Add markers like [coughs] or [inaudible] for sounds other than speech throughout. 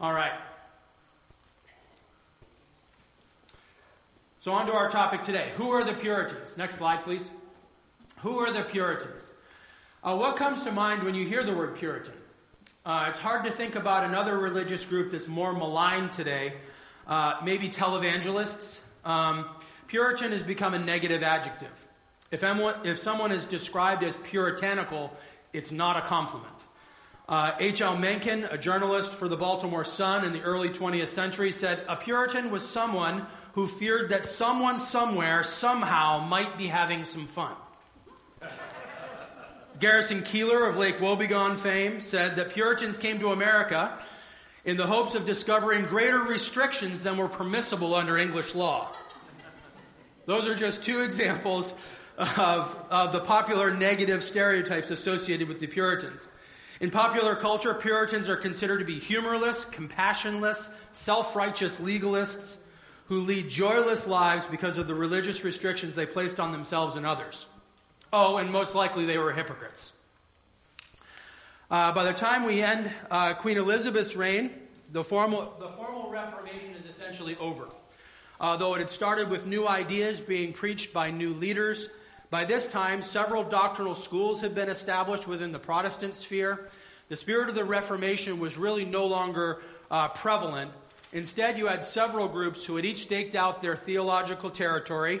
All right. So, on to our topic today. Who are the Puritans? Next slide, please. Who are the Puritans? Uh, what comes to mind when you hear the word Puritan? Uh, it's hard to think about another religious group that's more maligned today. Uh, maybe televangelists. Um, Puritan has become a negative adjective. If, if someone is described as puritanical, it's not a compliment. H.L. Uh, Mencken, a journalist for the Baltimore Sun in the early 20th century, said a Puritan was someone who feared that someone somewhere somehow might be having some fun. [laughs] Garrison Keillor of Lake Wobegon fame said that Puritans came to America in the hopes of discovering greater restrictions than were permissible under English law. Those are just two examples of, of the popular negative stereotypes associated with the Puritans. In popular culture, Puritans are considered to be humorless, compassionless, self righteous legalists who lead joyless lives because of the religious restrictions they placed on themselves and others. Oh, and most likely they were hypocrites. Uh, by the time we end uh, Queen Elizabeth's reign, the formal, the formal Reformation is essentially over. Uh, though it had started with new ideas being preached by new leaders, by this time several doctrinal schools had been established within the Protestant sphere. The spirit of the Reformation was really no longer uh, prevalent Instead, you had several groups who had each staked out their theological territory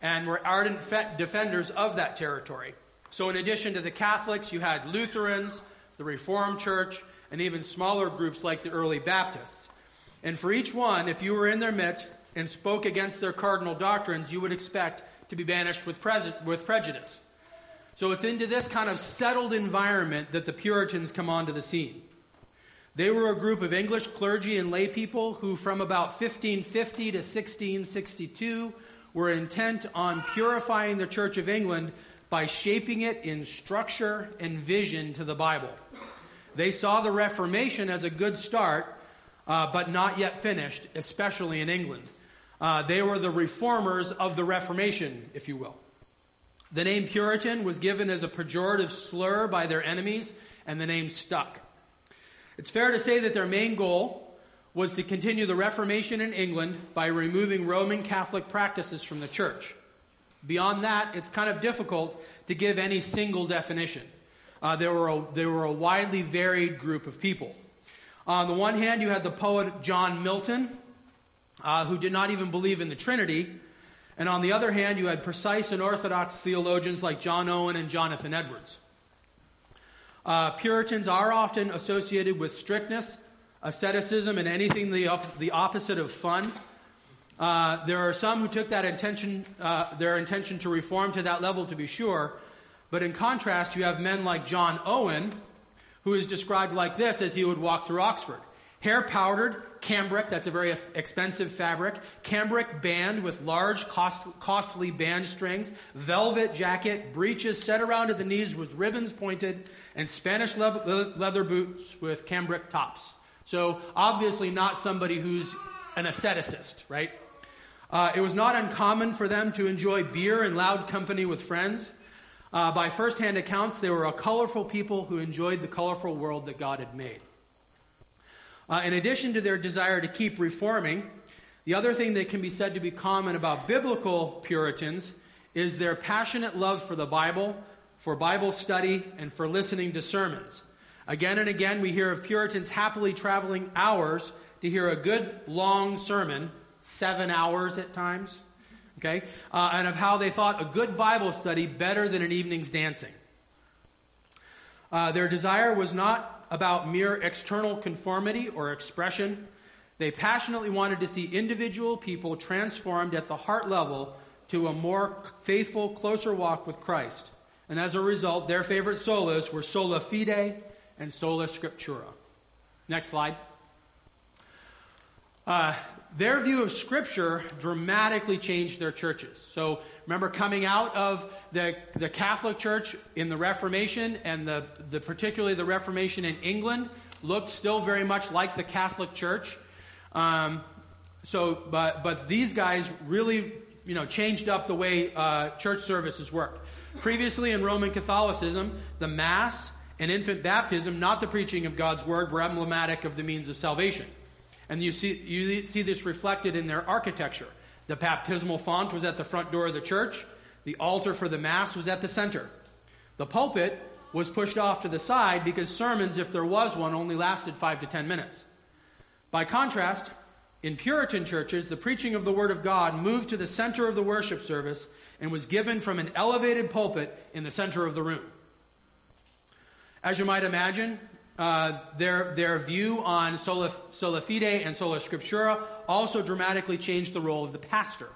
and were ardent defenders of that territory. So, in addition to the Catholics, you had Lutherans, the Reformed Church, and even smaller groups like the early Baptists. And for each one, if you were in their midst and spoke against their cardinal doctrines, you would expect to be banished with, with prejudice. So, it's into this kind of settled environment that the Puritans come onto the scene. They were a group of English clergy and lay people who, from about 1550 to 1662, were intent on purifying the Church of England by shaping it in structure and vision to the Bible. They saw the Reformation as a good start, uh, but not yet finished, especially in England. Uh, they were the reformers of the Reformation, if you will. The name Puritan was given as a pejorative slur by their enemies, and the name stuck. It's fair to say that their main goal was to continue the Reformation in England by removing Roman Catholic practices from the church. Beyond that, it's kind of difficult to give any single definition. Uh, there, were a, there were a widely varied group of people. On the one hand, you had the poet John Milton, uh, who did not even believe in the Trinity. And on the other hand, you had precise and orthodox theologians like John Owen and Jonathan Edwards. Uh, Puritans are often associated with strictness, asceticism, and anything the, op- the opposite of fun. Uh, there are some who took that intention, uh, their intention to reform to that level, to be sure. But in contrast, you have men like John Owen, who is described like this as he would walk through Oxford hair powdered, cambric, that's a very expensive fabric, cambric band with large, cost, costly band strings, velvet jacket, breeches set around at the knees with ribbons pointed, and Spanish le- leather boots with cambric tops. So, obviously, not somebody who's an asceticist, right? Uh, it was not uncommon for them to enjoy beer and loud company with friends. Uh, by firsthand accounts, they were a colorful people who enjoyed the colorful world that God had made. Uh, in addition to their desire to keep reforming, the other thing that can be said to be common about biblical Puritans is their passionate love for the Bible, for Bible study, and for listening to sermons. Again and again, we hear of Puritans happily traveling hours to hear a good long sermon, seven hours at times, okay, uh, and of how they thought a good Bible study better than an evening's dancing. Uh, their desire was not about mere external conformity or expression. They passionately wanted to see individual people transformed at the heart level to a more faithful, closer walk with Christ. And as a result, their favorite solas were sola fide and sola scriptura. Next slide. Uh, their view of Scripture dramatically changed their churches. So remember coming out of the, the Catholic Church in the Reformation and the, the, particularly the Reformation in England looked still very much like the Catholic Church. Um, so, but, but these guys really, you know, changed up the way uh, church services worked. Previously in Roman Catholicism, the Mass and infant baptism, not the preaching of God's word, were emblematic of the means of salvation. And you see, you see this reflected in their architecture. The baptismal font was at the front door of the church. The altar for the Mass was at the center. The pulpit was pushed off to the side because sermons, if there was one, only lasted five to ten minutes. By contrast, in Puritan churches, the preaching of the Word of God moved to the center of the worship service and was given from an elevated pulpit in the center of the room. As you might imagine, uh, their, their view on sola, sola fide and sola scriptura also dramatically changed the role of the pastor.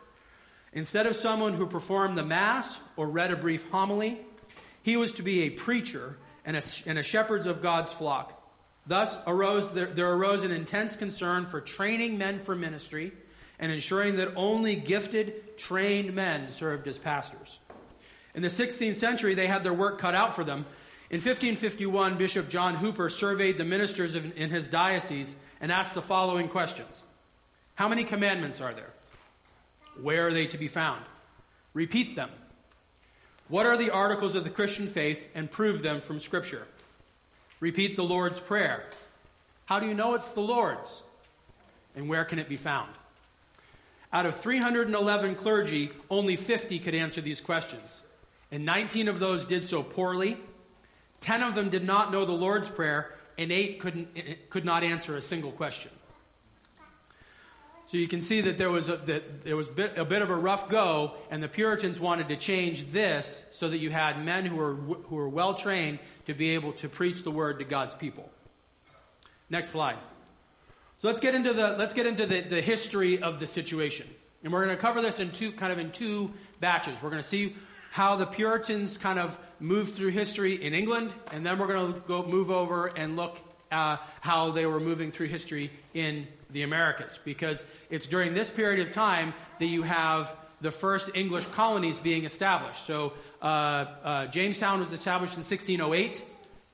Instead of someone who performed the Mass or read a brief homily, he was to be a preacher and a, and a shepherd of God's flock. Thus arose there, there arose an intense concern for training men for ministry and ensuring that only gifted, trained men served as pastors. In the 16th century, they had their work cut out for them in 1551, Bishop John Hooper surveyed the ministers in his diocese and asked the following questions How many commandments are there? Where are they to be found? Repeat them. What are the articles of the Christian faith and prove them from Scripture? Repeat the Lord's Prayer. How do you know it's the Lord's? And where can it be found? Out of 311 clergy, only 50 could answer these questions. And 19 of those did so poorly, Ten of them did not know the Lord's Prayer, and eight couldn't, could not answer a single question. So you can see that there was, a, that there was bit, a bit of a rough go, and the Puritans wanted to change this so that you had men who were, who were well trained to be able to preach the word to God's people. Next slide. So let's get into the, let's get into the, the history of the situation. And we're going to cover this in two, kind of in two batches. We're going to see how the Puritans kind of moved through history in England, and then we're going to go move over and look uh, how they were moving through history in the Americas, because it's during this period of time that you have the first English colonies being established. So uh, uh, Jamestown was established in 1608.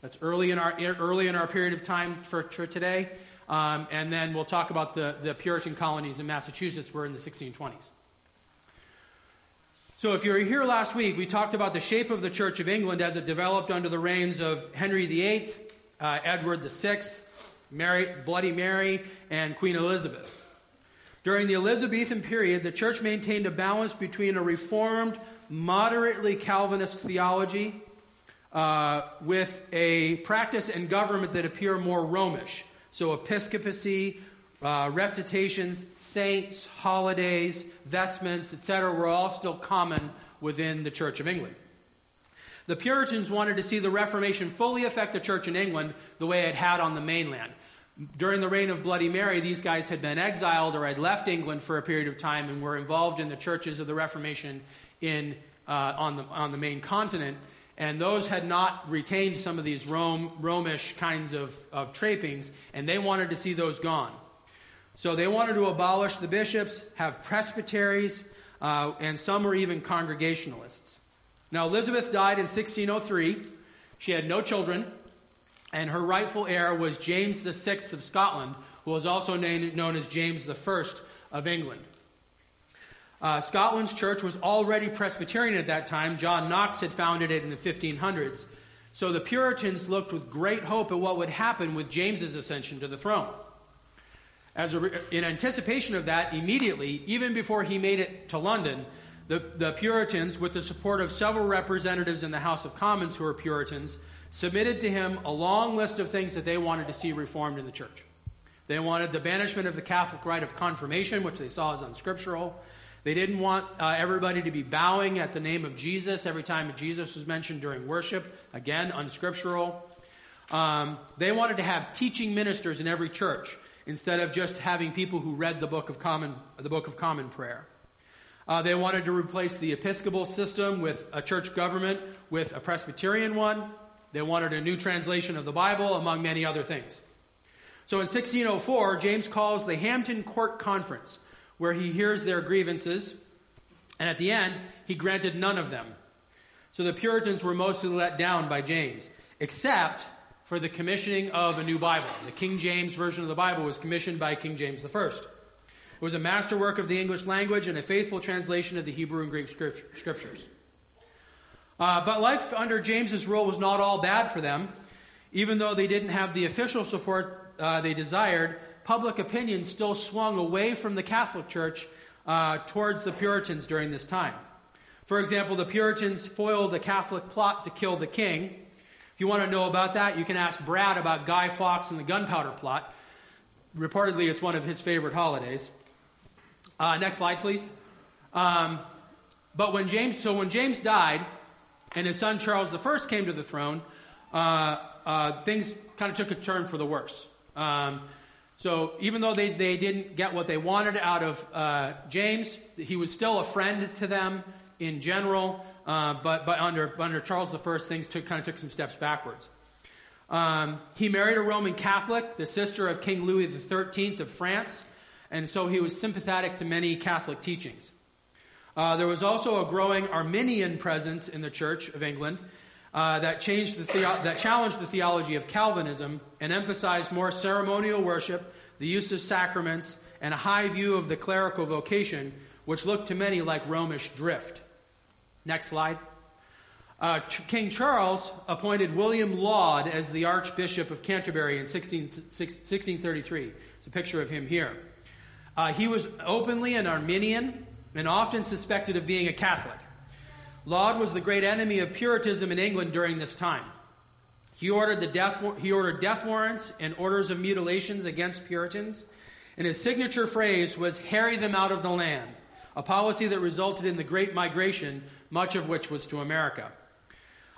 That's early in our early in our period of time for, for today. Um, and then we'll talk about the, the Puritan colonies in Massachusetts were in the 1620s. So, if you were here last week, we talked about the shape of the Church of England as it developed under the reigns of Henry VIII, uh, Edward VI, Mary, Bloody Mary, and Queen Elizabeth. During the Elizabethan period, the church maintained a balance between a reformed, moderately Calvinist theology uh, with a practice and government that appear more Romish. So, episcopacy, uh, recitations, saints, holidays, vestments, etc., were all still common within the Church of England. The Puritans wanted to see the Reformation fully affect the church in England the way it had on the mainland. During the reign of Bloody Mary, these guys had been exiled or had left England for a period of time and were involved in the churches of the Reformation in, uh, on, the, on the main continent. And those had not retained some of these Rome, Romish kinds of, of trappings, and they wanted to see those gone. So they wanted to abolish the bishops, have presbyteries, uh, and some were even Congregationalists. Now, Elizabeth died in 1603. She had no children, and her rightful heir was James VI of Scotland, who was also named, known as James I of England. Uh, Scotland's church was already Presbyterian at that time. John Knox had founded it in the 1500s. So the Puritans looked with great hope at what would happen with James's ascension to the throne. As a, in anticipation of that, immediately, even before he made it to London, the, the Puritans, with the support of several representatives in the House of Commons who were Puritans, submitted to him a long list of things that they wanted to see reformed in the church. They wanted the banishment of the Catholic rite of confirmation, which they saw as unscriptural. They didn't want uh, everybody to be bowing at the name of Jesus every time Jesus was mentioned during worship. Again, unscriptural. Um, they wanted to have teaching ministers in every church instead of just having people who read the Book of Common, the Book of Common Prayer. Uh, they wanted to replace the Episcopal system with a church government with a Presbyterian one. They wanted a new translation of the Bible, among many other things. So in 1604, James calls the Hampton Court Conference, where he hears their grievances, and at the end, he granted none of them. So the Puritans were mostly let down by James, except for the commissioning of a new Bible. The King James Version of the Bible was commissioned by King James I. It was a masterwork of the English language and a faithful translation of the Hebrew and Greek scriptures. Uh, but life under James's rule was not all bad for them. Even though they didn't have the official support uh, they desired, public opinion still swung away from the Catholic Church uh, towards the Puritans during this time. For example, the Puritans foiled a Catholic plot to kill the king. If you want to know about that, you can ask Brad about Guy Fawkes and the gunpowder plot. Reportedly, it's one of his favorite holidays. Uh, next slide, please. Um, but when James, so when James died, and his son Charles I came to the throne, uh, uh, things kind of took a turn for the worse. Um, so even though they, they didn't get what they wanted out of uh, James, he was still a friend to them in general. Uh, but but under under Charles I, things took, kind of took some steps backwards. Um, he married a Roman Catholic, the sister of King Louis XIII of France, and so he was sympathetic to many Catholic teachings. Uh, there was also a growing Arminian presence in the Church of England uh, that, changed the theo- that challenged the theology of Calvinism and emphasized more ceremonial worship, the use of sacraments, and a high view of the clerical vocation, which looked to many like Romish drift. Next slide. Uh, King Charles appointed William Laud as the Archbishop of Canterbury in 16, 1633. There's a picture of him here. Uh, he was openly an Arminian and often suspected of being a Catholic. Laud was the great enemy of Puritanism in England during this time. He ordered, the death, he ordered death warrants and orders of mutilations against Puritans, and his signature phrase was harry them out of the land, a policy that resulted in the Great Migration, much of which was to America.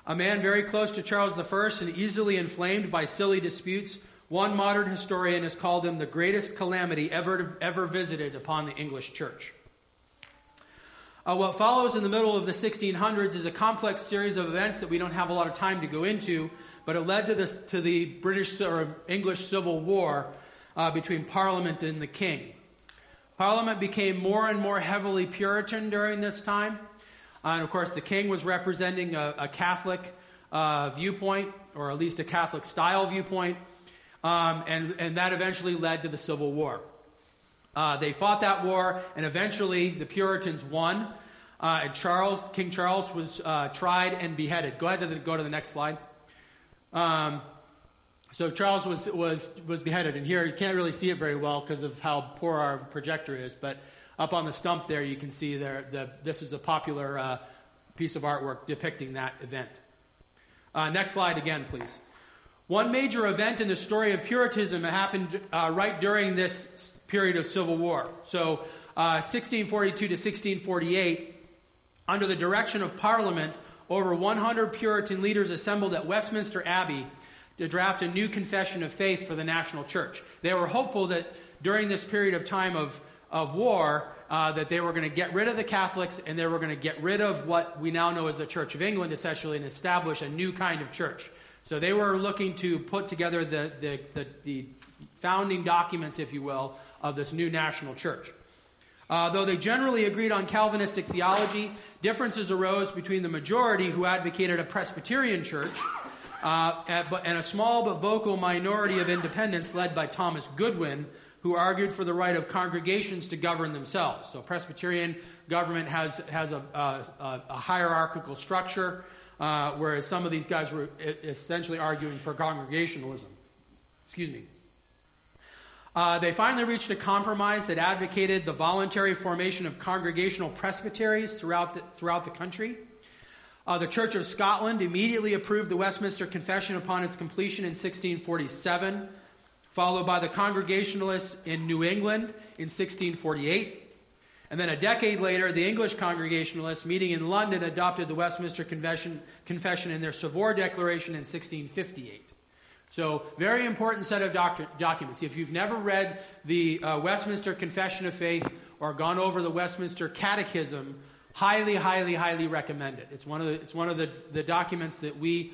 A man very close to Charles I and easily inflamed by silly disputes, one modern historian has called him the greatest calamity ever, ever visited upon the English church. Uh, what follows in the middle of the 1600s is a complex series of events that we don't have a lot of time to go into, but it led to, this, to the British or English Civil War uh, between Parliament and the King. Parliament became more and more heavily Puritan during this time. Uh, and of course, the King was representing a, a Catholic uh, viewpoint, or at least a Catholic style viewpoint. Um, and, and that eventually led to the Civil War. Uh, they fought that war, and eventually the Puritans won. Uh, and Charles, King Charles, was uh, tried and beheaded. Go ahead to the, go to the next slide. Um, so Charles was, was, was beheaded, and here you can't really see it very well because of how poor our projector is. But up on the stump there, you can see there the, this is a popular uh, piece of artwork depicting that event. Uh, next slide again, please. One major event in the story of Puritanism happened uh, right during this period of civil war. So, uh, 1642 to 1648, under the direction of Parliament, over 100 Puritan leaders assembled at Westminster Abbey to draft a new confession of faith for the national church. They were hopeful that during this period of time of, of war, uh, that they were going to get rid of the Catholics and they were going to get rid of what we now know as the Church of England, essentially, and establish a new kind of church. So they were looking to put together the, the, the, the founding documents, if you will, of this new national church. Uh, though they generally agreed on Calvinistic theology, differences arose between the majority who advocated a Presbyterian church uh, and a small but vocal minority of independents led by Thomas Goodwin, who argued for the right of congregations to govern themselves. So, Presbyterian government has, has a, a, a hierarchical structure, uh, whereas some of these guys were essentially arguing for congregationalism. Excuse me. Uh, they finally reached a compromise that advocated the voluntary formation of congregational presbyteries throughout the, throughout the country. Uh, the Church of Scotland immediately approved the Westminster Confession upon its completion in 1647, followed by the Congregationalists in New England in 1648. And then a decade later, the English Congregationalists, meeting in London, adopted the Westminster Confession, Confession in their Savoy Declaration in 1658. So, very important set of doc- documents. If you've never read the uh, Westminster Confession of Faith or gone over the Westminster Catechism, highly, highly, highly recommend it. It's one of the, it's one of the, the documents that we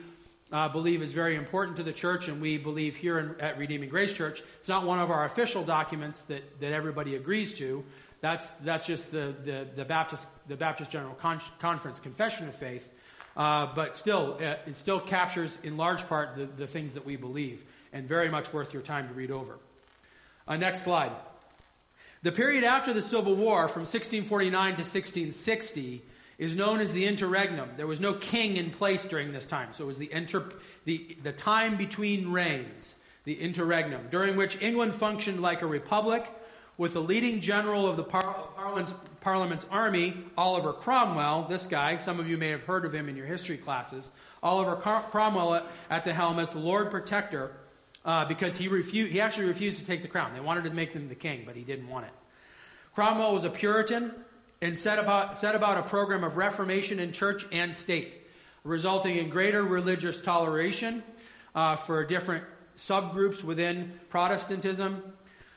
believe is very important to the church, and we believe here in, at Redeeming Grace Church. It's not one of our official documents that, that everybody agrees to. That's, that's just the, the, the, Baptist, the Baptist General Con- Conference Confession of Faith. Uh, but still, uh, it still captures in large part the, the, things that we believe, and very much worth your time to read over. Uh, next slide. The period after the Civil War, from 1649 to 1660, is known as the interregnum. There was no king in place during this time, so it was the, inter, the, the time between reigns, the interregnum, during which England functioned like a republic with the leading general of the par- Parliament's, Parliament's army, Oliver Cromwell, this guy, some of you may have heard of him in your history classes, Oliver Car- Cromwell at, the helm as the Lord Protector, uh, because he, refused, he actually refused to take the crown. They wanted to make him the king, but he didn't want it. Cromwell was a Puritan and set about, set about a program of reformation in church and state, resulting in greater religious toleration uh, for different subgroups within Protestantism.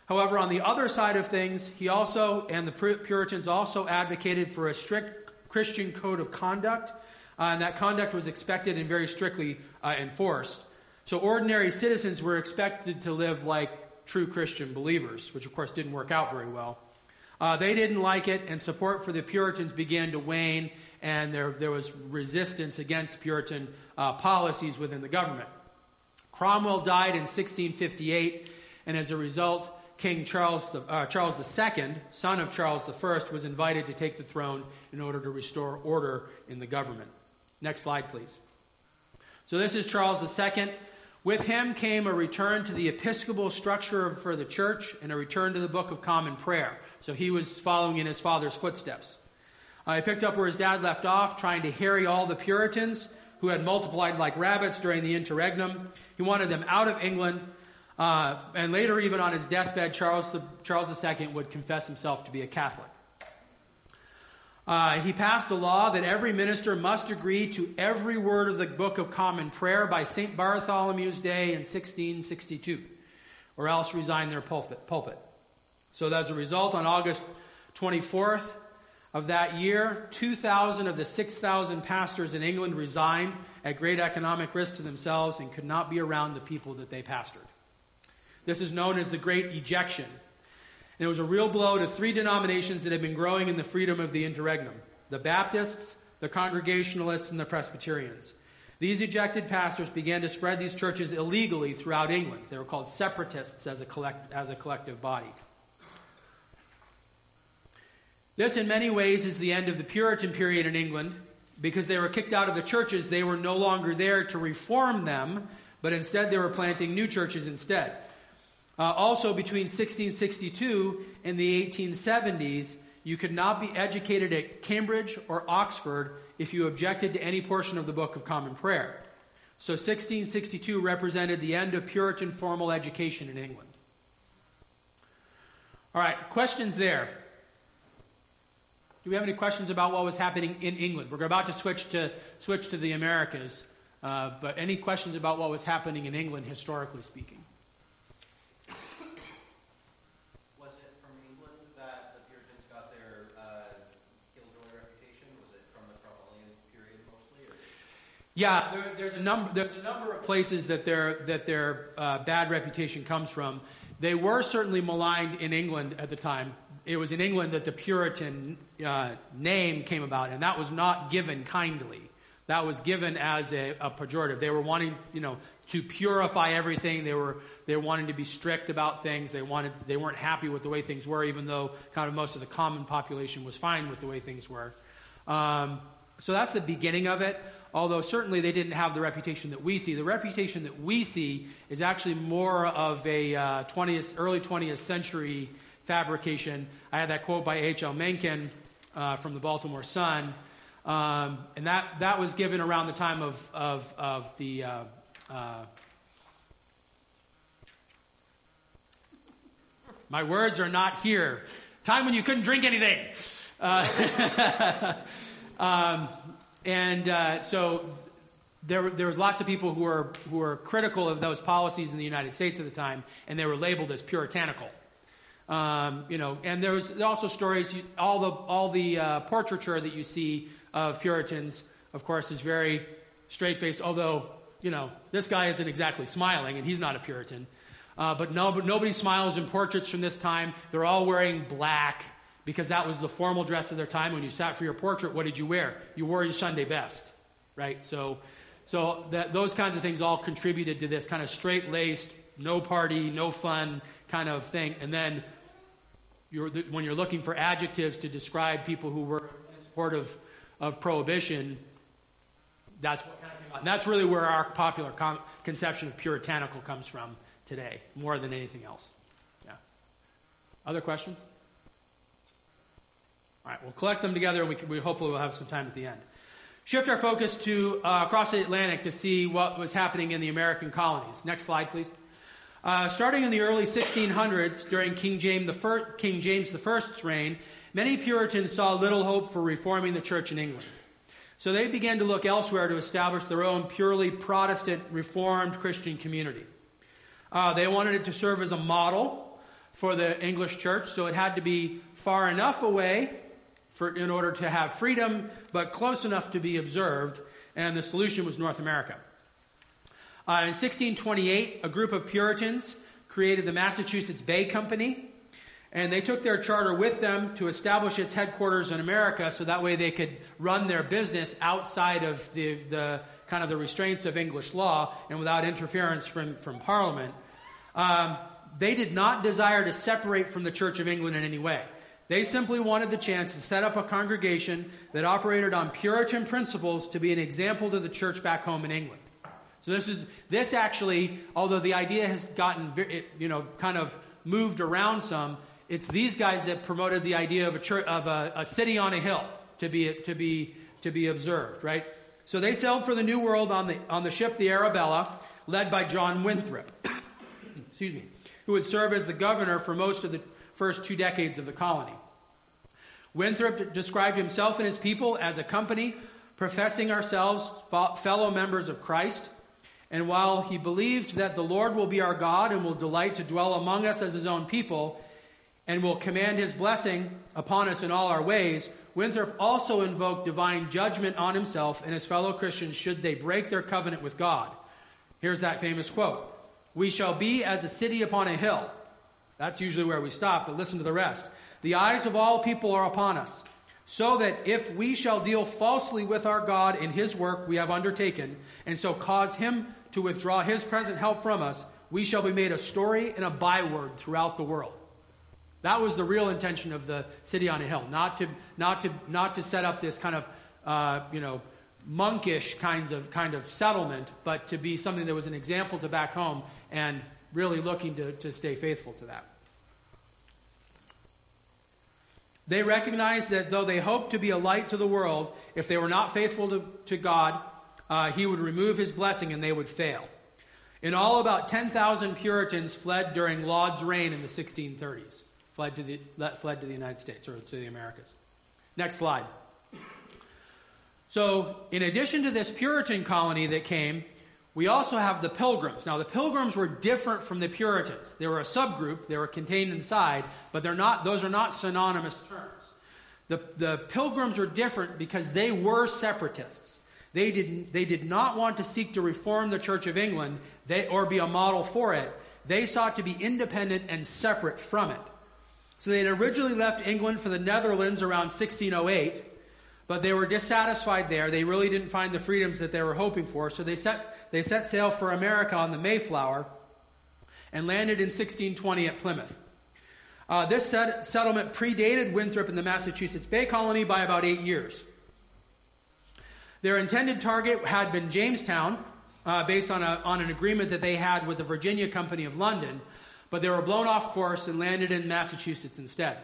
However, on the other side of things, he also, and the Puritans also advocated for a strict Christian code of conduct, uh, and that conduct was expected and very strictly uh, enforced. So ordinary citizens were expected to live like true Christian believers, which of course didn't work out very well. Uh, they didn't like it, and support for the Puritans began to wane, and there, there was resistance against Puritan uh, policies within the government. Cromwell died in 1658, and as a result, King Charles, the, uh, Charles II, son of Charles I, was invited to take the throne in order to restore order in the government. Next slide, please. So, this is Charles II. With him came a return to the episcopal structure for the church and a return to the Book of Common Prayer. So, he was following in his father's footsteps. Uh, he picked up where his dad left off, trying to harry all the Puritans who had multiplied like rabbits during the interregnum. He wanted them out of England uh, and later, even on his deathbed, Charles, the, Charles II would confess himself to be a Catholic. Uh, he passed a law that every minister must agree to every word of the Book of Common Prayer by St. Bartholomew's Day in 1662, or else resign their pulpit. pulpit. So, as a result, on August 24th of that year, 2,000 of the 6,000 pastors in England resigned at great economic risk to themselves and could not be around the people that they pastored. This is known as the Great Ejection. And it was a real blow to three denominations that had been growing in the freedom of the interregnum the Baptists, the Congregationalists, and the Presbyterians. These ejected pastors began to spread these churches illegally throughout England. They were called separatists as a, collect, as a collective body. This, in many ways, is the end of the Puritan period in England because they were kicked out of the churches. They were no longer there to reform them, but instead they were planting new churches instead. Uh, also, between 1662 and the 1870s, you could not be educated at Cambridge or Oxford if you objected to any portion of the Book of Common Prayer. So 1662 represented the end of Puritan formal education in England. All right, questions there. Do we have any questions about what was happening in England? We're about to switch to switch to the Americas, uh, but any questions about what was happening in England historically speaking? Yeah, there, there's a number. There's a number of places that their that their uh, bad reputation comes from. They were certainly maligned in England at the time. It was in England that the Puritan uh, name came about, and that was not given kindly. That was given as a, a, pejorative. They were wanting, you know, to purify everything. They were they wanting to be strict about things. They wanted they weren't happy with the way things were, even though kind of most of the common population was fine with the way things were. Um, so that's the beginning of it although certainly they didn't have the reputation that we see. The reputation that we see is actually more of a uh, 20th, early 20th century fabrication. I had that quote by H.L. Mencken uh, from the Baltimore Sun, um, and that, that was given around the time of, of, of the. Uh, uh my words are not here. Time when you couldn't drink anything. Uh, [laughs] um, and uh, so there, there was lots of people who were, who were critical of those policies in the United States at the time, and they were labeled as puritanical. Um, you know, and there was also stories. All the all the uh, portraiture that you see of Puritans, of course, is very straight faced. Although you know this guy isn't exactly smiling, and he's not a Puritan. Uh, but no, but nobody smiles in portraits from this time. They're all wearing black because that was the formal dress of their time. When you sat for your portrait, what did you wear? You wore your Sunday best, right? So, so that, those kinds of things all contributed to this kind of straight laced, no party, no fun kind of thing. And then you're, when you're looking for adjectives to describe people who were in support of, of prohibition, that's what kind of came out. And that's really where our popular con- conception of puritanical comes from today, more than anything else. Yeah. Other questions? All right, we'll collect them together and we, can, we hopefully will have some time at the end. Shift our focus to uh, across the Atlantic to see what was happening in the American colonies. Next slide, please. Uh, starting in the early 1600s, during King James, I, King James I's reign, many Puritans saw little hope for reforming the church in England. So they began to look elsewhere to establish their own purely Protestant, Reformed Christian community. Uh, they wanted it to serve as a model for the English church, so it had to be far enough away for, in order to have freedom, but close enough to be observed, and the solution was North America. Uh, in 1628, a group of Puritans created the Massachusetts Bay Company, and they took their charter with them to establish its headquarters in America so that way they could run their business outside of the, the kind of the restraints of English law and without interference from, from Parliament. Um, they did not desire to separate from the Church of England in any way. They simply wanted the chance to set up a congregation that operated on Puritan principles to be an example to the church back home in England. So this is this actually, although the idea has gotten you know kind of moved around some, it's these guys that promoted the idea of a church, of a, a city on a hill to be to be to be observed, right? So they sailed for the New World on the on the ship the Arabella, led by John Winthrop, [coughs] excuse me, who would serve as the governor for most of the first two decades of the colony. Winthrop described himself and his people as a company professing ourselves fellow members of Christ and while he believed that the Lord will be our God and will delight to dwell among us as his own people, and will command his blessing upon us in all our ways, Winthrop also invoked divine judgment on himself and his fellow Christians should they break their covenant with God. Here's that famous quote We shall be as a city upon a hill. That's usually where we stop, but listen to the rest. The eyes of all people are upon us so that if we shall deal falsely with our God in his work we have undertaken, and so cause him to withdraw his present help from us, we shall be made a story and a byword throughout the world. That was the real intention of the city on a hill, not to, not to, not to set up this kind of, uh, you know, monkish kinds of, kind of settlement, but to be something that was an example to back home and really looking to, to stay faithful to that. They recognized that though they hoped to be a light to the world, if they were not faithful to, to God, uh, He would remove His blessing and they would fail. In all, about 10,000 Puritans fled during Laud's reign in the 1630s, fled to the, fled to the United States or to the Americas. Next slide. So, in addition to this Puritan colony that came, we also have the Pilgrims. Now, the Pilgrims were different from the Puritans. They were a subgroup, they were contained inside, but they're not, those are not synonymous terms. The, the Pilgrims are different because they were separatists. They didn't, they did not want to seek to reform the Church of England they, or be a model for it. They sought to be independent and separate from it. So they had originally left England for the Netherlands around 1608, but they were dissatisfied there. They really didn't find the freedoms that they were hoping for, so they set they set sail for America on the Mayflower and landed in 1620 at Plymouth. Uh, this set- settlement predated Winthrop and the Massachusetts Bay Colony by about eight years. Their intended target had been Jamestown, uh, based on, a, on an agreement that they had with the Virginia Company of London, but they were blown off course and landed in Massachusetts instead.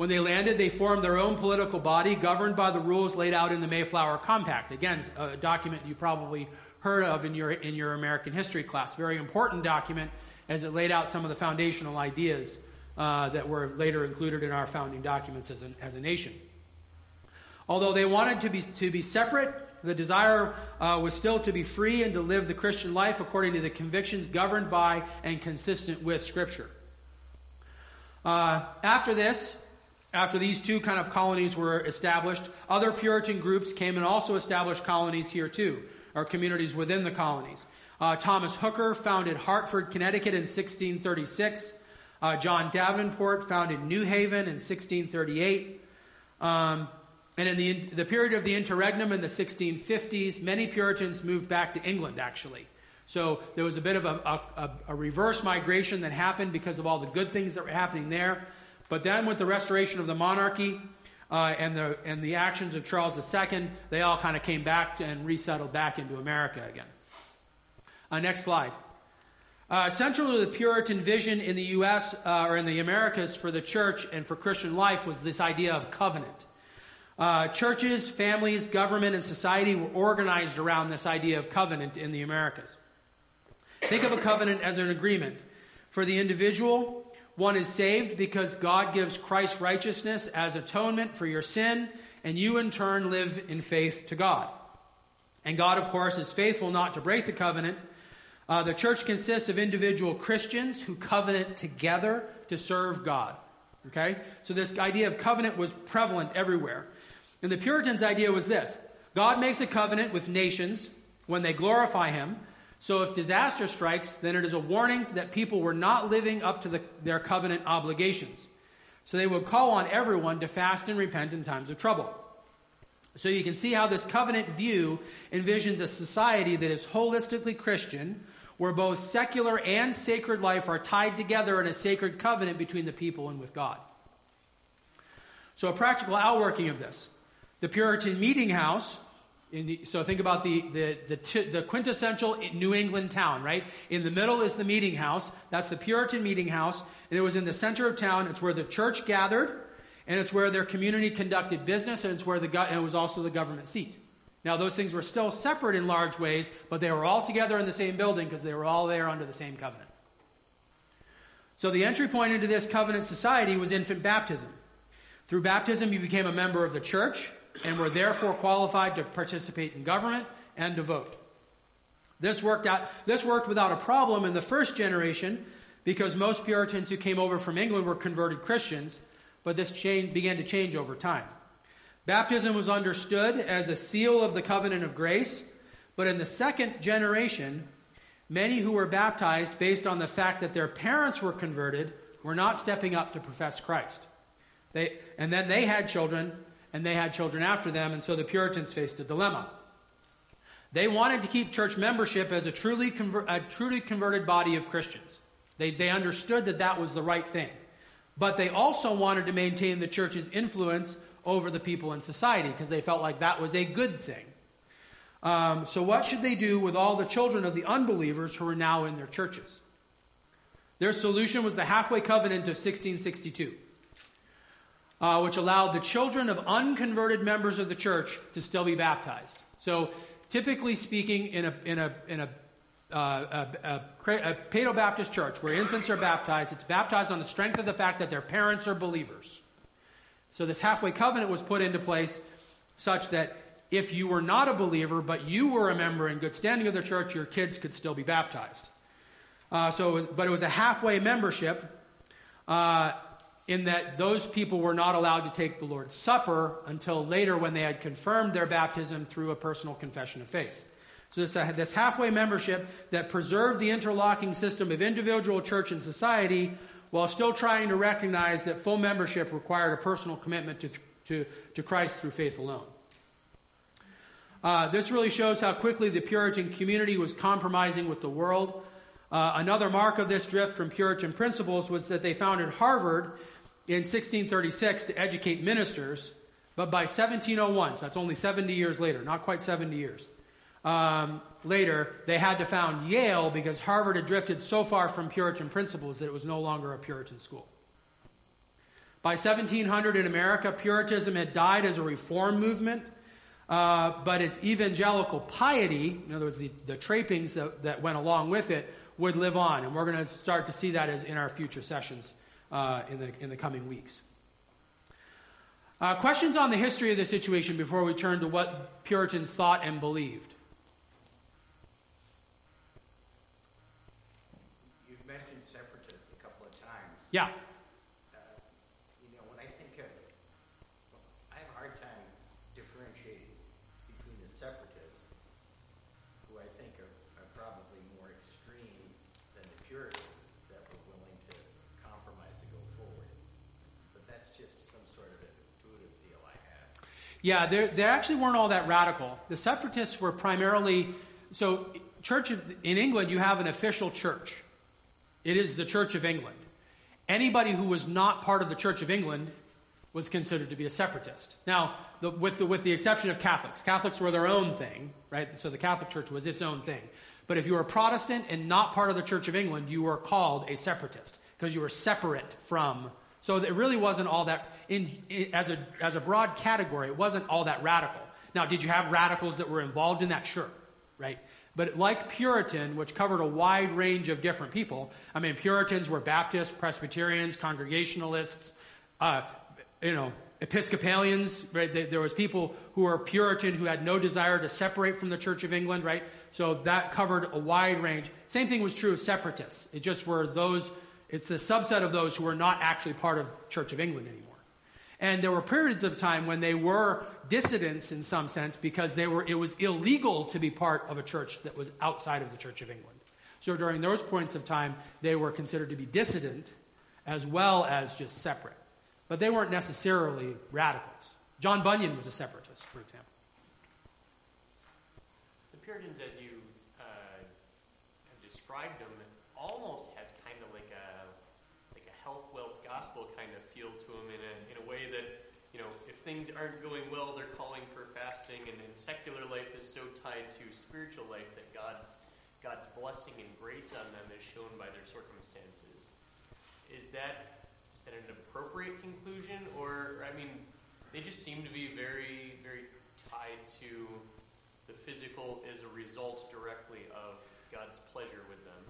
When they landed, they formed their own political body governed by the rules laid out in the Mayflower Compact. Again, a document you probably heard of in your, in your American history class. Very important document as it laid out some of the foundational ideas uh, that were later included in our founding documents as, as a nation. Although they wanted to be, to be separate, the desire uh, was still to be free and to live the Christian life according to the convictions governed by and consistent with Scripture. Uh, after this, after these two kind of colonies were established, other Puritan groups came and also established colonies here too or communities within the colonies. Uh, Thomas Hooker founded Hartford, Connecticut in 1636. Uh, John Davenport founded New Haven in 1638. Um, and in the, the period of the interregnum in the 1650s, many Puritans moved back to England, actually. So there was a bit of a, a, a, reverse migration that happened because of all the good things that were happening there. But then, with the restoration of the monarchy, uh, and, the, and the actions of Charles II, they all kind of came back and resettled back into America again. Uh, next slide. Uh, central to the Puritan vision in the U.S. Uh, or in the Americas for the church and for Christian life was this idea of covenant. Uh, churches, families, government, and society were organized around this idea of covenant in the Americas. Think of a covenant as an agreement. For the individual, one is saved because God gives Christ's righteousness as atonement for your sin, and you in turn live in faith to God. And God, of course, is faithful not to break the covenant. Uh, the church consists of individual Christians who covenant together to serve God. Okay? So this idea of covenant was prevalent everywhere. And the Puritans' idea was this God makes a covenant with nations when they glorify Him so if disaster strikes, then it is a warning that people were not living up to the, their covenant obligations. So they would call on everyone to fast and repent in times of trouble. So you can see how this covenant view envisions a society that is holistically Christian, where both secular and sacred life are tied together in a sacred covenant between the people and with God. So, a practical outworking of this. The Puritan meeting house the, so think about the, the, the, the, quintessential New England town, right? In the middle is the meeting house. That's the Puritan meeting house. And it was in the center of town. It's where the church gathered, and it's where their community conducted business, and it's where the, and it was also the government seat. Now, those things were still separate in large ways, but they were all together in the same building because they were all there under the same covenant. So the entry point into this covenant society was infant baptism. Through baptism, you became a member of the church, and were therefore qualified to participate in government and to vote. This worked out this worked without a problem in the first generation because most Puritans who came over from England were converted Christians, but this change, began to change over time. Baptism was understood as a seal of the covenant of grace, but in the second generation, many who were baptized based on the fact that their parents were converted were not stepping up to profess Christ. They, and then they had children and they had children after them, and so the Puritans faced a dilemma. They wanted to keep church membership as a truly, conver- a truly converted body of Christians. They, they understood that that was the right thing. But they also wanted to maintain the church's influence over the people in society because they felt like that was a good thing. Um, so, what should they do with all the children of the unbelievers who are now in their churches? Their solution was the halfway covenant of 1662 uh, which allowed the children of unconverted members of the church to still be baptized. So, typically speaking, in a, in a, in a, uh, a, a, a Paedo Baptist church where infants are baptized, it's baptized on the strength of the fact that their parents are believers. So, this halfway covenant was put into place such that if you were not a believer, but you were a member in good standing of the church, your kids could still be baptized. Uh, so, but it was a halfway membership. Uh, in that those people were not allowed to take the Lord's Supper until later when they had confirmed their baptism through a personal confession of faith. So this, uh, this halfway membership that preserved the interlocking system of individual church and society while still trying to recognize that full membership required a personal commitment to, to, to Christ through faith alone. Uh, this really shows how quickly the Puritan community was compromising with the world. Uh, another mark of this drift from Puritan principles was that they founded Harvard in 1636 to educate ministers, but by 1701, so that's only 70 years later, not quite 70 years, um, later, they had to found Yale because Harvard had drifted so far from Puritan principles that it was no longer a Puritan school. By 1700 in America, Puritanism had died as a reform movement, uh, but its evangelical piety, in other words, the, the trappings that, that went along with it, would live on. And we're going to start to see that as in our future sessions uh, in, the, in the coming weeks. Uh, questions on the history of the situation before we turn to what Puritans thought and believed? You've mentioned separatists a couple of times. Yeah. Yeah, they actually weren't all that radical. The separatists were primarily so church of, in England. You have an official church. It is the Church of England. Anybody who was not part of the Church of England was considered to be a separatist. Now, the, with, the, with the exception of Catholics, Catholics were their own thing, right? So the Catholic Church was its own thing. But if you were a Protestant and not part of the Church of England, you were called a separatist because you were separate from. So it really wasn't all that, in, in, as, a, as a broad category, it wasn't all that radical. Now, did you have radicals that were involved in that? Sure, right? But like Puritan, which covered a wide range of different people, I mean, Puritans were Baptists, Presbyterians, Congregationalists, uh, you know, Episcopalians, right? There was people who were Puritan who had no desire to separate from the Church of England, right? So that covered a wide range. Same thing was true of separatists. It just were those, it's the subset of those who were not actually part of Church of England anymore. And there were periods of time when they were dissidents in some sense because they were, it was illegal to be part of a church that was outside of the Church of England. So during those points of time, they were considered to be dissident as well as just separate. But they weren't necessarily radicals. John Bunyan was a separatist, for example. The Puritans, as you uh, have described them, almost had kind of like a like a health, wealth, gospel kind of feel to them in a, in a way that, you know, if things aren't going well, they're calling for fasting, and then secular life is so tied to spiritual life that God's God's blessing and grace on them is shown by their circumstances. Is that that an appropriate conclusion, or I mean, they just seem to be very, very tied to the physical as a result directly of God's pleasure with them.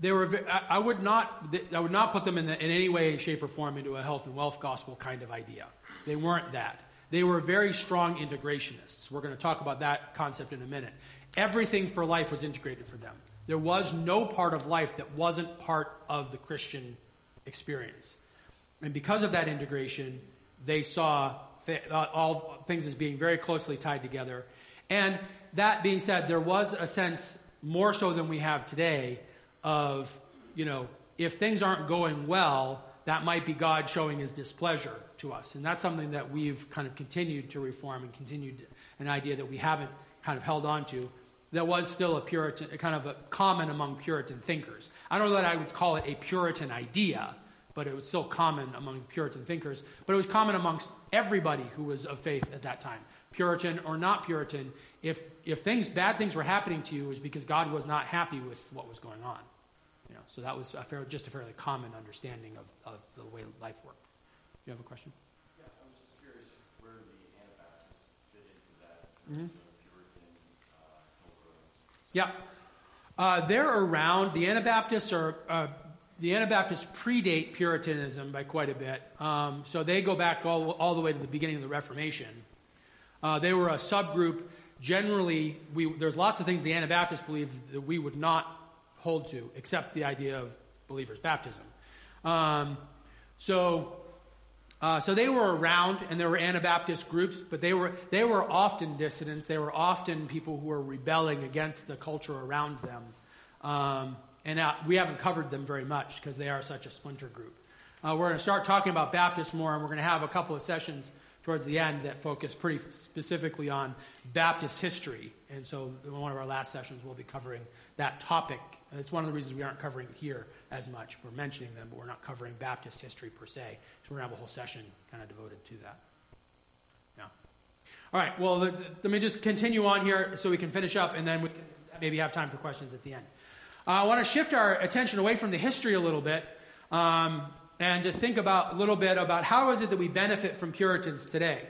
They were. I would not. I would not put them in, the, in any way, shape, or form into a health and wealth gospel kind of idea. They weren't that. They were very strong integrationists. We're going to talk about that concept in a minute. Everything for life was integrated for them. There was no part of life that wasn't part of the Christian experience. And because of that integration, they saw all things as being very closely tied together. And that being said, there was a sense, more so than we have today, of, you know, if things aren't going well, that might be God showing his displeasure to us. And that's something that we've kind of continued to reform and continued an idea that we haven't kind of held on to. That was still a Puritan, kind of a common among Puritan thinkers. I don't know that I would call it a Puritan idea, but it was still common among Puritan thinkers. But it was common amongst everybody who was of faith at that time, Puritan or not Puritan. If, if things, bad things were happening to you, it was because God was not happy with what was going on. So that was a fair, just a fairly common understanding of, of the way life worked. Do you have a question? Yeah, I was just curious where the Anabaptists fit into that. Mm-hmm. Uh, yeah. Uh, they're around. The Anabaptists are uh, the Anabaptists predate Puritanism by quite a bit. Um, so they go back all, all the way to the beginning of the Reformation. Uh, they were a subgroup. Generally, we, there's lots of things the Anabaptists believe that we would not hold to, except the idea of believers' baptism. Um, so, uh, so they were around, and there were Anabaptist groups, but they were they were often dissidents. They were often people who were rebelling against the culture around them. Um, and uh, we haven't covered them very much because they are such a splinter group. Uh, we're going to start talking about Baptists more, and we're going to have a couple of sessions towards the end that focus pretty specifically on Baptist history. And so, in one of our last sessions, we'll be covering that topic. And it's one of the reasons we aren't covering it here as much. We're mentioning them, but we're not covering Baptist history per se. So, we're going to have a whole session kind of devoted to that. Yeah. All right, well, let, let me just continue on here so we can finish up, and then we can maybe have time for questions at the end. Uh, I want to shift our attention away from the history a little bit um, and to think about a little bit about how is it that we benefit from Puritans today.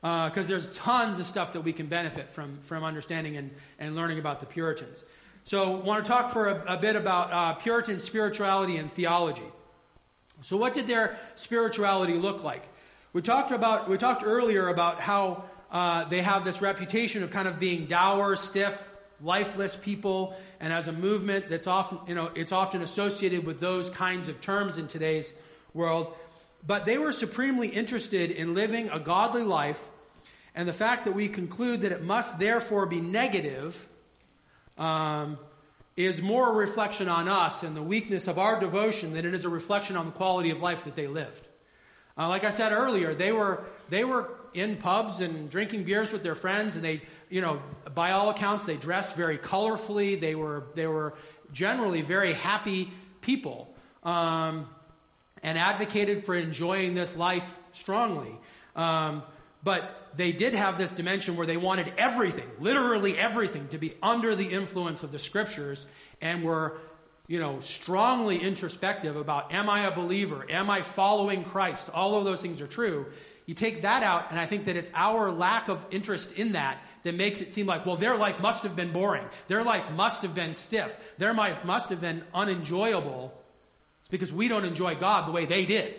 Because uh, there's tons of stuff that we can benefit from, from understanding and, and learning about the Puritans. So, want to talk for a, a bit about uh, Puritan spirituality and theology. So, what did their spirituality look like? We talked about we talked earlier about how uh, they have this reputation of kind of being dour, stiff, lifeless people, and as a movement that's often, you know, it's often associated with those kinds of terms in today's world. But they were supremely interested in living a godly life, and the fact that we conclude that it must therefore be negative um, is more a reflection on us and the weakness of our devotion than it is a reflection on the quality of life that they lived. Uh, like I said earlier, they were, they were in pubs and drinking beers with their friends, and they, you know, by all accounts, they dressed very colorfully. They were, they were generally very happy people. Um, and advocated for enjoying this life strongly. Um, but they did have this dimension where they wanted everything, literally everything, to be under the influence of the scriptures and were, you know, strongly introspective about am I a believer? Am I following Christ? All of those things are true. You take that out, and I think that it's our lack of interest in that that makes it seem like, well, their life must have been boring. Their life must have been stiff. Their life must have been unenjoyable. It's because we don't enjoy God the way they did.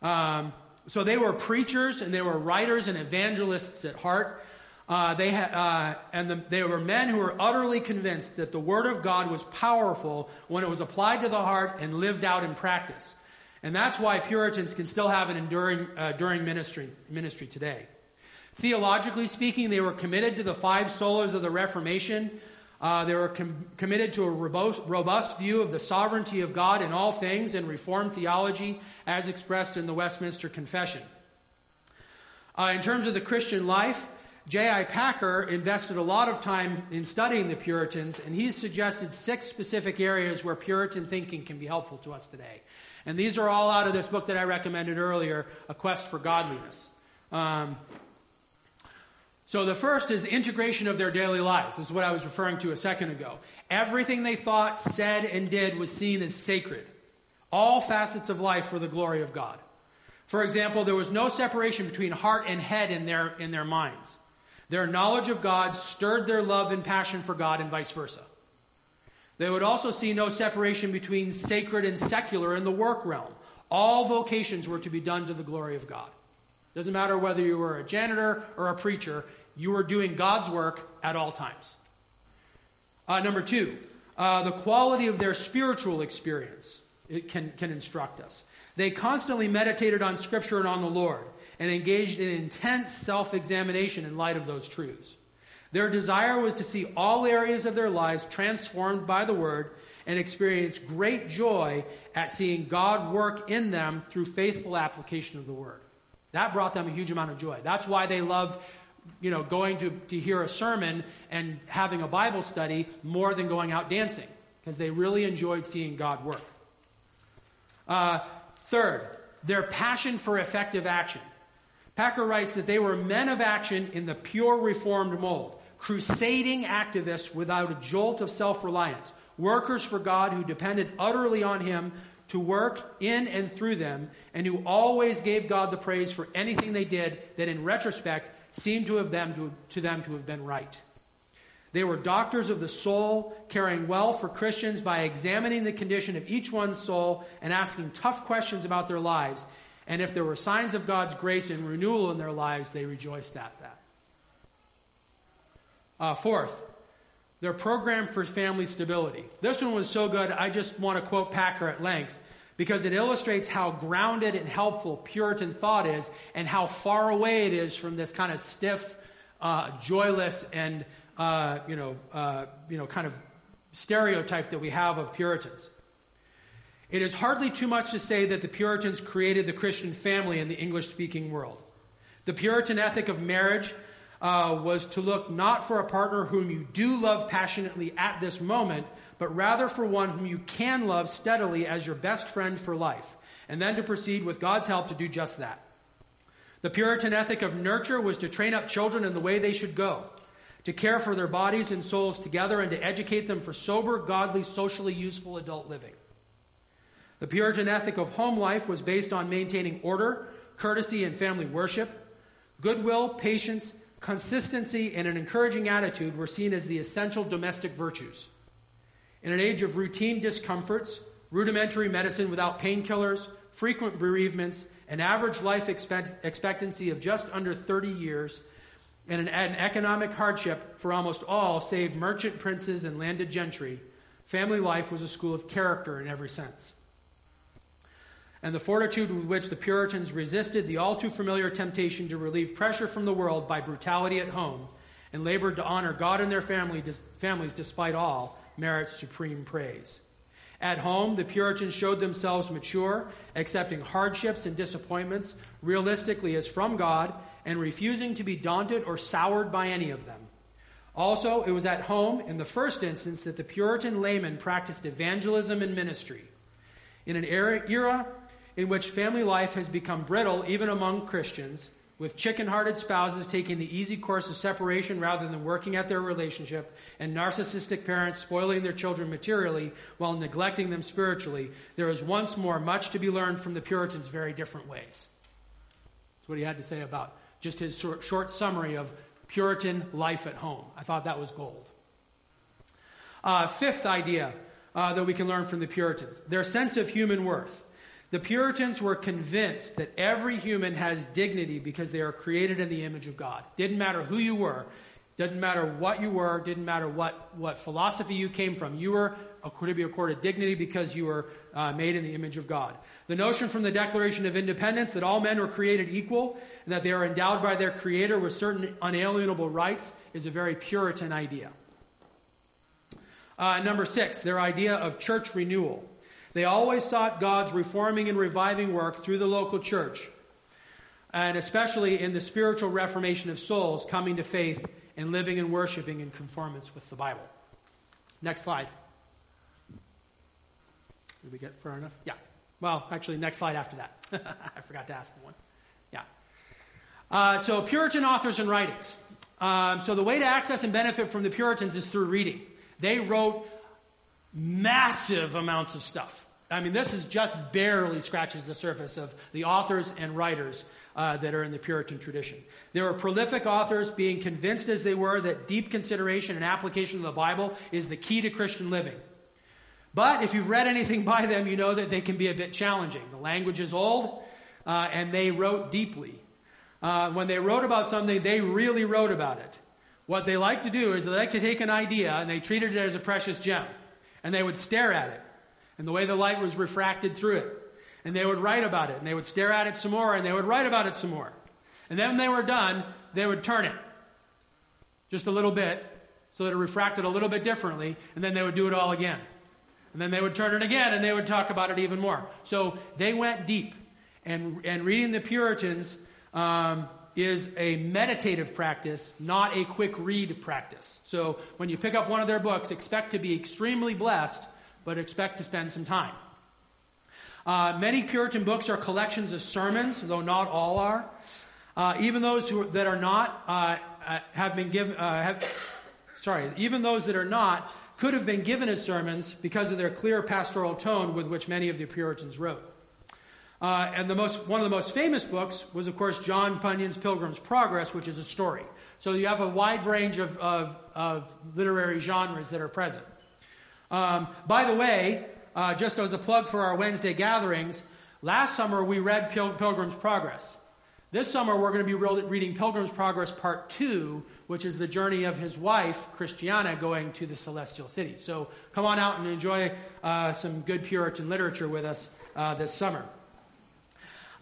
Um, so they were preachers and they were writers and evangelists at heart. Uh, they had, uh, and the, they were men who were utterly convinced that the Word of God was powerful when it was applied to the heart and lived out in practice. And that's why Puritans can still have an enduring, uh, enduring ministry, ministry today. Theologically speaking, they were committed to the five solas of the Reformation. Uh, they were com- committed to a robust, robust, view of the sovereignty of God in all things and Reformed theology as expressed in the Westminster Confession. Uh, in terms of the Christian life, J.I. Packer invested a lot of time in studying the Puritans, and he's suggested six specific areas where Puritan thinking can be helpful to us today. And these are all out of this book that I recommended earlier, A Quest for Godliness. Um, so the first is integration of their daily lives. This is what I was referring to a second ago. Everything they thought, said, and did was seen as sacred. All facets of life for the glory of God. For example, there was no separation between heart and head in their, in their minds. Their knowledge of God stirred their love and passion for God, and vice versa. They would also see no separation between sacred and secular in the work realm. All vocations were to be done to the glory of God. Doesn't matter whether you were a janitor or a preacher, you were doing God's work at all times. Uh, number two, uh, the quality of their spiritual experience it can, can instruct us. They constantly meditated on Scripture and on the Lord and engaged in intense self examination in light of those truths. Their desire was to see all areas of their lives transformed by the Word and experience great joy at seeing God work in them through faithful application of the Word. That brought them a huge amount of joy. That's why they loved you know, going to, to hear a sermon and having a Bible study more than going out dancing because they really enjoyed seeing God work. Uh, third, their passion for effective action. Packer writes that they were men of action in the pure reformed mold, crusading activists without a jolt of self reliance, workers for God who depended utterly on Him to work in and through them, and who always gave God the praise for anything they did that in retrospect seemed to, have them to, to them to have been right. They were doctors of the soul, caring well for Christians by examining the condition of each one's soul and asking tough questions about their lives. And if there were signs of God's grace and renewal in their lives, they rejoiced at that. Uh, fourth, their program for family stability. This one was so good, I just want to quote Packer at length because it illustrates how grounded and helpful Puritan thought is and how far away it is from this kind of stiff, uh, joyless, and uh, you know, uh, you know, kind of stereotype that we have of Puritans. It is hardly too much to say that the Puritans created the Christian family in the English speaking world. The Puritan ethic of marriage uh, was to look not for a partner whom you do love passionately at this moment, but rather for one whom you can love steadily as your best friend for life, and then to proceed with God's help to do just that. The Puritan ethic of nurture was to train up children in the way they should go, to care for their bodies and souls together, and to educate them for sober, godly, socially useful adult living. The Puritan ethic of home life was based on maintaining order, courtesy, and family worship. Goodwill, patience, consistency, and an encouraging attitude were seen as the essential domestic virtues. In an age of routine discomforts, rudimentary medicine without painkillers, frequent bereavements, an average life expect- expectancy of just under 30 years, and an, an economic hardship for almost all save merchant princes and landed gentry, family life was a school of character in every sense. And the fortitude with which the Puritans resisted the all too familiar temptation to relieve pressure from the world by brutality at home and labored to honor God and their family, families despite all merits supreme praise. At home, the Puritans showed themselves mature, accepting hardships and disappointments realistically as from God, and refusing to be daunted or soured by any of them. Also, it was at home, in the first instance, that the Puritan layman practiced evangelism and ministry. In an era, era in which family life has become brittle, even among Christians, with chicken hearted spouses taking the easy course of separation rather than working at their relationship, and narcissistic parents spoiling their children materially while neglecting them spiritually, there is once more much to be learned from the Puritans' very different ways. That's what he had to say about just his short, summary of Puritan life at home. I thought that was gold. Uh, fifth idea uh, that we can learn from the Puritans their sense of human worth. The Puritans were convinced that every human has dignity because they are created in the image of God. Didn't matter who you were, didn't matter what you were, didn't matter what, what philosophy you came from. You were to be accorded dignity because you were uh, made in the image of God. The notion from the Declaration of Independence that all men were created equal and that they are endowed by their Creator with certain unalienable rights is a very Puritan idea. Uh, number six, their idea of church renewal. They always sought God's reforming and reviving work through the local church, and especially in the spiritual reformation of souls coming to faith and living and worshiping in conformance with the Bible. Next slide. Did we get far enough? Yeah. Well, actually, next slide after that. [laughs] I forgot to ask for one. Yeah. Uh, so, Puritan authors and writings. Um, so, the way to access and benefit from the Puritans is through reading. They wrote massive amounts of stuff. I mean, this is just barely scratches the surface of the authors and writers uh, that are in the Puritan tradition. There were prolific authors, being convinced as they were that deep consideration and application of the Bible is the key to Christian living. But if you've read anything by them, you know that they can be a bit challenging. The language is old, uh, and they wrote deeply. Uh, when they wrote about something, they really wrote about it. What they like to do is they like to take an idea and they treated it as a precious gem, and they would stare at it and the way the light was refracted through it. And they would write about it, and they would stare at it some more, and they would write about it some more. And then when they were done, they would turn it just a little bit so that it refracted a little bit differently, and then they would do it all again. And then they would turn it again, and they would talk about it even more. So they went deep. And, and reading the Puritans um, is a meditative practice, not a quick read practice. So when you pick up one of their books, expect to be extremely blessed but expect to spend some time. Uh, many Puritan books are collections of sermons, though not all are. Uh, even those who, that are not uh, uh have been given. Uh, have, sorry, even those that are not could have been given as sermons because of their clear pastoral tone with which many of the Puritans wrote. Uh, and the most, one of the most famous books was, of course, John Bunyan's Pilgrim's Progress, which is a story. So you have a wide range of, of, of literary genres that are present. Um, by the way, uh, just as a plug for our Wednesday gatherings, last summer we read Pil- Pilgrim's Progress. This summer we're going to be reading Pilgrim's Progress Part 2, which is the journey of his wife, Christiana, going to the celestial city. So come on out and enjoy uh, some good Puritan literature with us uh, this summer.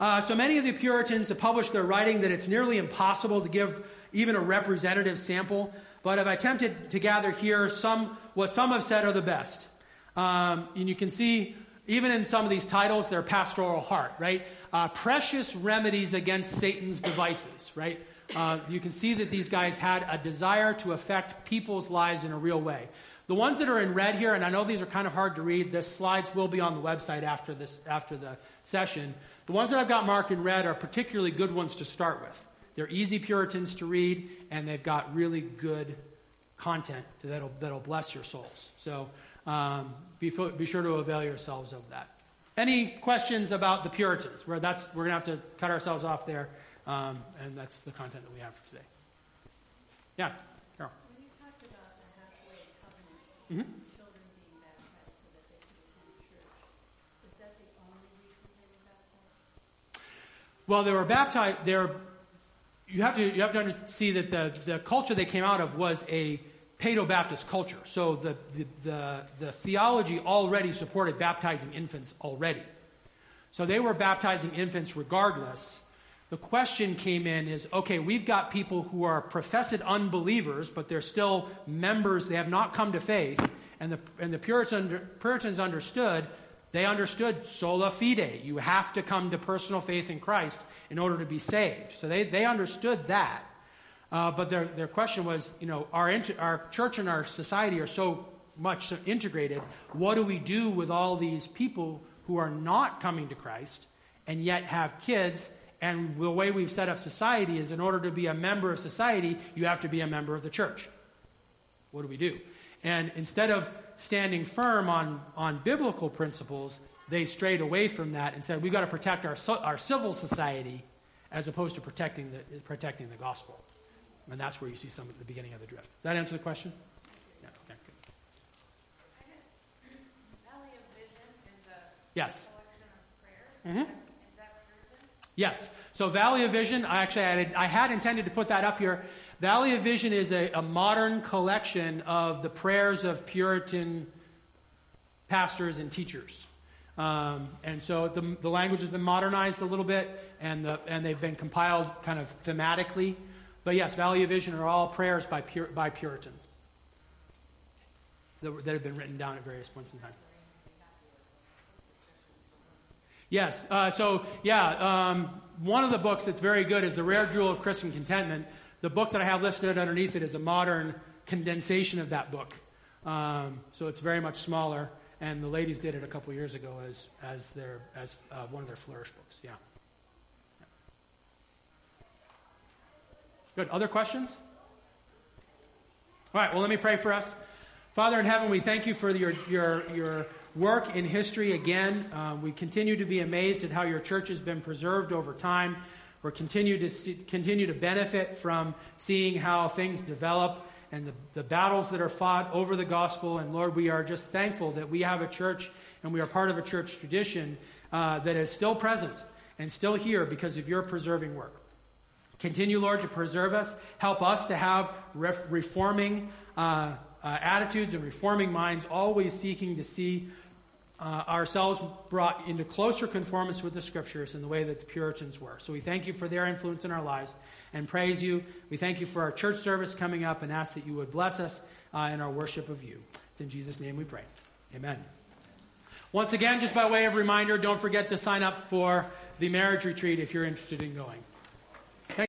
Uh, so many of the Puritans have published their writing that it's nearly impossible to give even a representative sample but I've attempted to gather here some what some have said are the best. Um, and you can see, even in some of these titles, their pastoral heart, right? Uh, precious remedies against Satan's devices, right? Uh, you can see that these guys had a desire to affect people's lives in a real way. The ones that are in red here, and I know these are kind of hard to read, the slides will be on the website after, this, after the session. The ones that I've got marked in red are particularly good ones to start with. They're easy Puritans to read, and they've got really good content that'll, that'll bless your souls. So um, be, be sure to avail yourselves of that. Any questions about the Puritans? Where that's, we're going to have to cut ourselves off there, um, and that's the content that we have for today. Yeah, Carol. When you talked about the halfway covenant, mm-hmm. children being baptized so that they could attend church, is that the only reason they were baptized? Well, they were baptized. They're you have to, you have to see that the, the culture they came out of was a Paedo-Baptist culture. So the, the, the, the theology already supported baptizing infants already. So they were baptizing infants regardless. The question came in is okay, we've got people who are professed unbelievers, but they're still members, they have not come to faith. And the, and the Puritans, Puritans understood they understood sola fide. You have to come to personal faith in Christ in order to be saved. So they, they understood that. Uh, but their, their question was, you know, our, our church and our society are so much integrated. What do we do with all these people who are not coming to Christ and yet have kids. And the way we've set up society is in order to be a member of society, you have to be a member of the church. What do we do? And instead of standing firm on, on biblical principles, they strayed away from that and said, we've got to protect our, our civil society as opposed to protecting the, protecting the gospel. And that's where you see some of the beginning of the drift. Does that answer the question? Yeah, okay, good. Valley of Vision is a Yes. collection of prayers. Mhm. Is that Puritan? Yes. So Valley of Vision, I actually had, I had intended to put that up here. Valley of Vision is a, a modern collection of the prayers of Puritan pastors and teachers. Um, and so the, the language has been modernized a little bit, and, the, and they've been compiled kind of thematically. But yes, Valley of Vision are all prayers by, Pur, by Puritans that, that have been written down at various points in time. Yes. Uh, so, yeah, um, one of the books that's very good is The Rare Jewel of Christian Contentment. The book that I have listed underneath it is a modern condensation of that book. Um, so it's very much smaller, and the ladies did it a couple years ago as, as, their, as uh, one of their flourish books. Yeah. Good. Other questions? All right, well, let me pray for us. Father in heaven, we thank you for your, your, your work in history again. Uh, we continue to be amazed at how your church has been preserved over time. We continue to see, continue to benefit from seeing how things develop and the, the battles that are fought over the gospel. And Lord, we are just thankful that we have a church and we are part of a church tradition uh, that is still present and still here because of your preserving work. Continue, Lord, to preserve us. Help us to have ref- reforming uh, uh, attitudes and reforming minds, always seeking to see uh, ourselves brought into closer conformance with the Scriptures in the way that the Puritans were. So we thank you for their influence in our lives and praise you. We thank you for our church service coming up and ask that you would bless us uh, in our worship of you. It's in Jesus' name we pray. Amen. Once again, just by way of reminder, don't forget to sign up for the marriage retreat if you're interested in going.